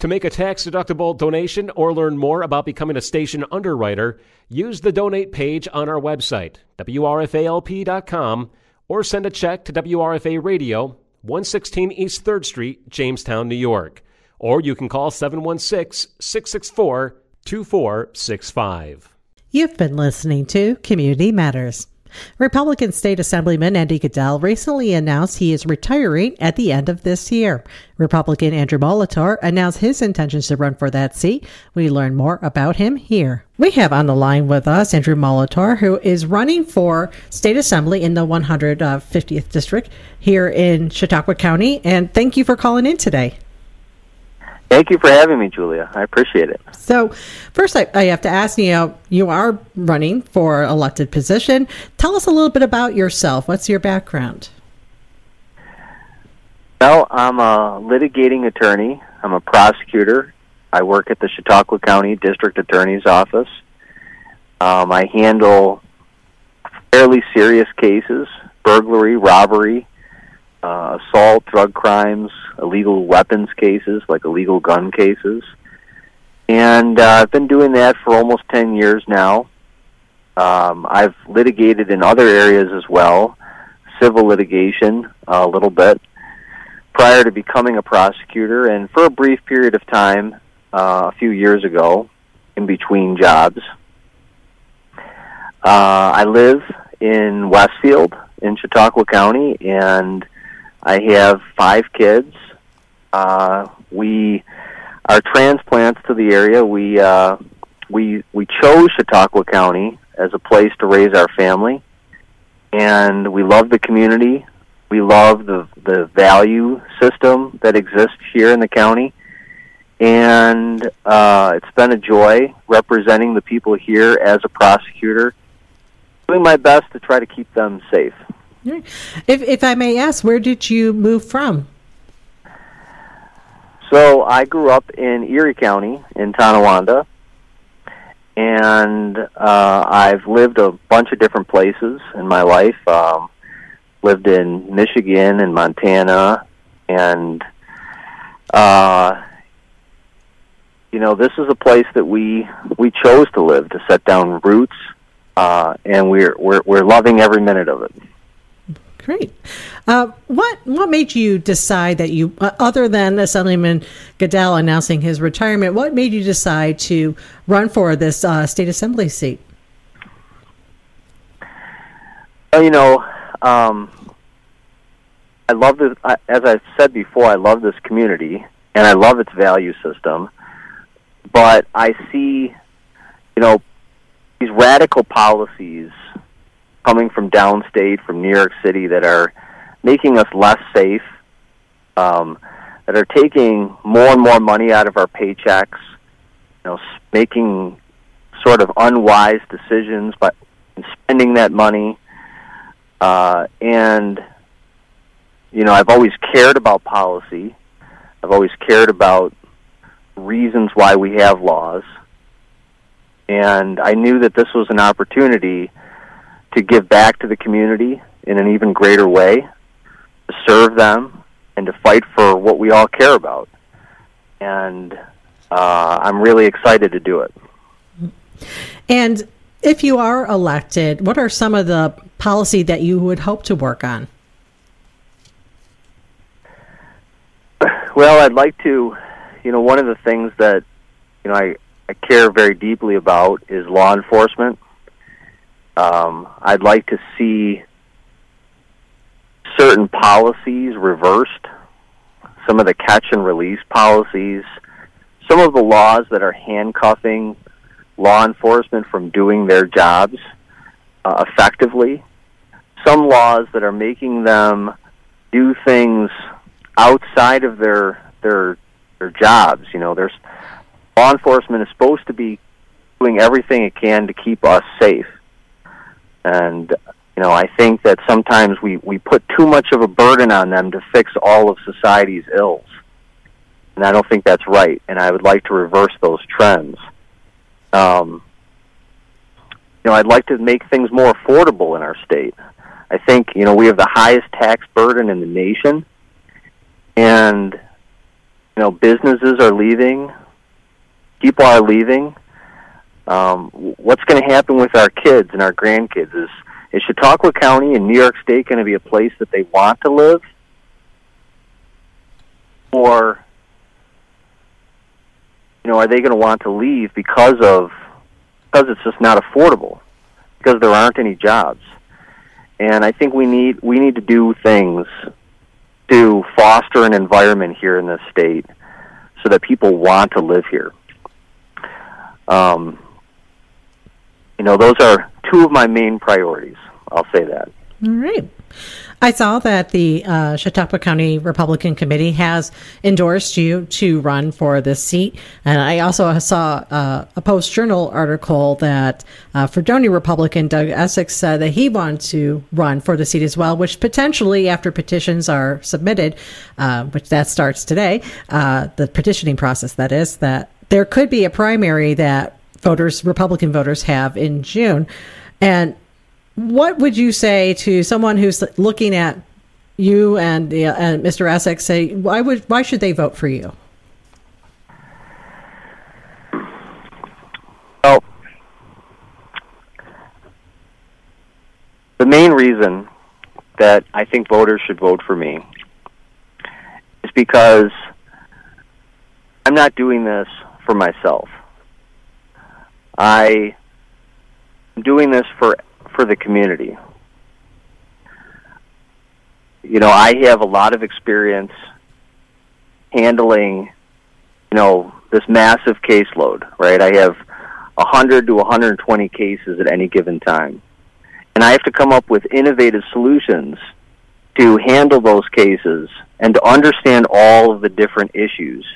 To make a tax deductible donation or learn more about becoming a station underwriter, use the donate page on our website, WRFALP.com, or send a check to WRFA Radio, 116 East 3rd Street, Jamestown, New York. Or you can call 716 664 2465. You've been listening to Community Matters. Republican State Assemblyman Andy Goodell recently announced he is retiring at the end of this year. Republican Andrew Molitor announced his intentions to run for that seat. We learn more about him here. We have on the line with us Andrew Molitor, who is running for State Assembly in the 150th uh, District here in Chautauqua County. And thank you for calling in today. Thank you for having me, Julia. I appreciate it. So, first, I, I, have to ask you, know, you are running for elected position. Tell us a little bit about yourself. What's your background? Well, I'm a litigating attorney. I'm a prosecutor. I work at the Chautauqua County District Attorney's Office. Um, I handle fairly serious cases burglary, robbery, uh, assault, drug crimes, illegal weapons cases, like illegal gun cases. And uh, I've been doing that for almost 10 years now. Um, I've litigated in other areas as well, civil litigation uh, a little bit, prior to becoming a prosecutor. And for a brief period of time, uh, a few years ago, in between jobs, uh, I live in Westfield in Chautauqua County, and I have five kids. Uh, we our transplants to the area. We uh, we we chose Chautauqua County as a place to raise our family, and we love the community. We love the the value system that exists here in the county, and uh, it's been a joy representing the people here as a prosecutor, doing my best to try to keep them safe. If, if I may ask, where did you move from? So I grew up in Erie County in Tonawanda, and uh, I've lived a bunch of different places in my life. Um, lived in Michigan and Montana, and uh, you know this is a place that we we chose to live to set down roots, uh, and we're we're we're loving every minute of it. Great. Uh, what what made you decide that you, uh, other than Assemblyman Goodell announcing his retirement, what made you decide to run for this uh, state assembly seat? Well, you know, um, I love this. As I said before, I love this community and I love its value system. But I see, you know, these radical policies coming from downstate, from New York City, that are making us less safe, um, that are taking more and more money out of our paychecks, you know, making sort of unwise decisions by spending that money. Uh, and, you know, I've always cared about policy. I've always cared about reasons why we have laws. And I knew that this was an opportunity to give back to the community in an even greater way, to serve them, and to fight for what we all care about. And uh, I'm really excited to do it. And if you are elected, what are some of the policy that you would hope to work on? Well, I'd like to, you know, one of the things that, you know, I, I care very deeply about is law enforcement um, I'd like to see certain policies reversed, some of the catch and release policies, some of the laws that are handcuffing law enforcement from doing their jobs uh, effectively, some laws that are making them do things outside of their their their jobs. You know, there's law enforcement is supposed to be doing everything it can to keep us safe. And you know, I think that sometimes we we put too much of a burden on them to fix all of society's ills. And I don't think that's right, and I would like to reverse those trends. Um, you know, I'd like to make things more affordable in our state. I think, you know, we have the highest tax burden in the nation, and, you know, businesses are leaving, people are leaving. Um, what's going to happen with our kids and our grandkids? Is, is Chautauqua County and New York State going to be a place that they want to live? Or, you know, are they going to want to leave because of because it's just not affordable, because there aren't any jobs. And I think we need we need to do things to foster an environment here in this state so that people want to live here. Um, you know, those are two of my main priorities. I'll say that. All right. I saw that the uh, Chautauqua County Republican Committee has endorsed you to run for this seat. And I also saw uh, a Post Journal article that uh, Fredonia Republican Doug Essex said that he wanted to run for the seat as well, which potentially, after petitions are submitted, uh, which that starts today, uh, the petitioning process, that is, that there could be a primary that voters, Republican voters, have in June. And what would you say to someone who's looking at you and, uh, and Mr. Essex? Say why would why should they vote for you? Well, the main reason that I think voters should vote for me is because I'm not doing this for myself. I am doing this for for the community. You know, I have a lot of experience handling, you know, this massive caseload, right? I have 100 to 120 cases at any given time. And I have to come up with innovative solutions to handle those cases and to understand all of the different issues.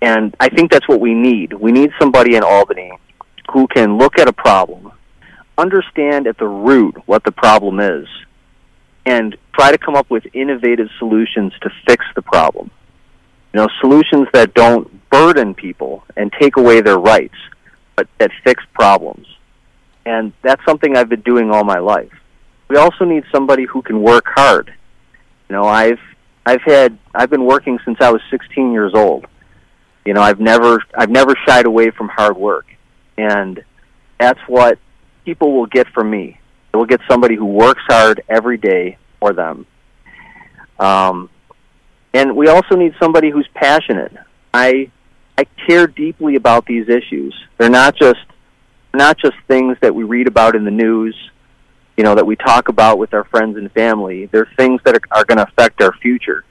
And I think that's what we need. We need somebody in Albany who can look at a problem understand at the root what the problem is and try to come up with innovative solutions to fix the problem. You know, solutions that don't burden people and take away their rights, but that fix problems. And that's something I've been doing all my life. We also need somebody who can work hard. You know, I've I've had I've been working since I was 16 years old. You know, I've never I've never shied away from hard work. And that's what people will get from me. They will get somebody who works hard every day for them. Um, and we also need somebody who's passionate. I I care deeply about these issues. They're not just not just things that we read about in the news, you know, that we talk about with our friends and family. They're things that are, are going to affect our future.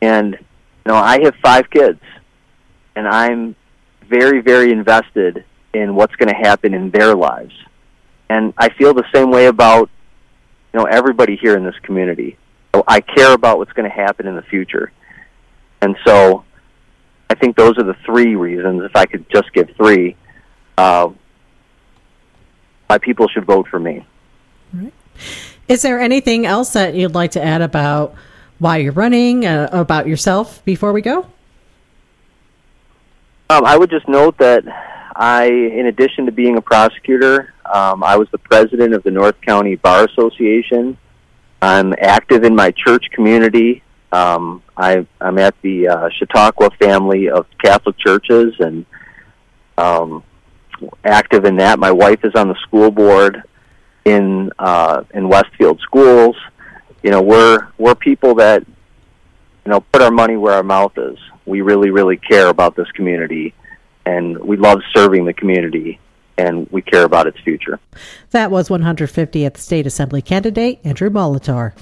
And you know, I have five kids, and I'm very very invested in what's going to happen in their lives and I feel the same way about you know everybody here in this community. I care about what's going to happen in the future, and so I think those are the three reasons. If I could just give three, uh, why people should vote for me. Right. Is there anything else that you'd like to add about why you're running, uh, about yourself before we go? Um, I would just note that I, in addition to being a prosecutor, um, I was the president of the North County Bar Association. I'm active in my church community. Um, I, I'm at the uh, Chautauqua family of Catholic churches and um, active in that. My wife is on the school board in uh, in Westfield schools. You know, we're we're people that you know put our money where our mouth is. We really, really care about this community, and we love serving the community and we care about its future. That was 150th State Assembly candidate Andrew Molitor.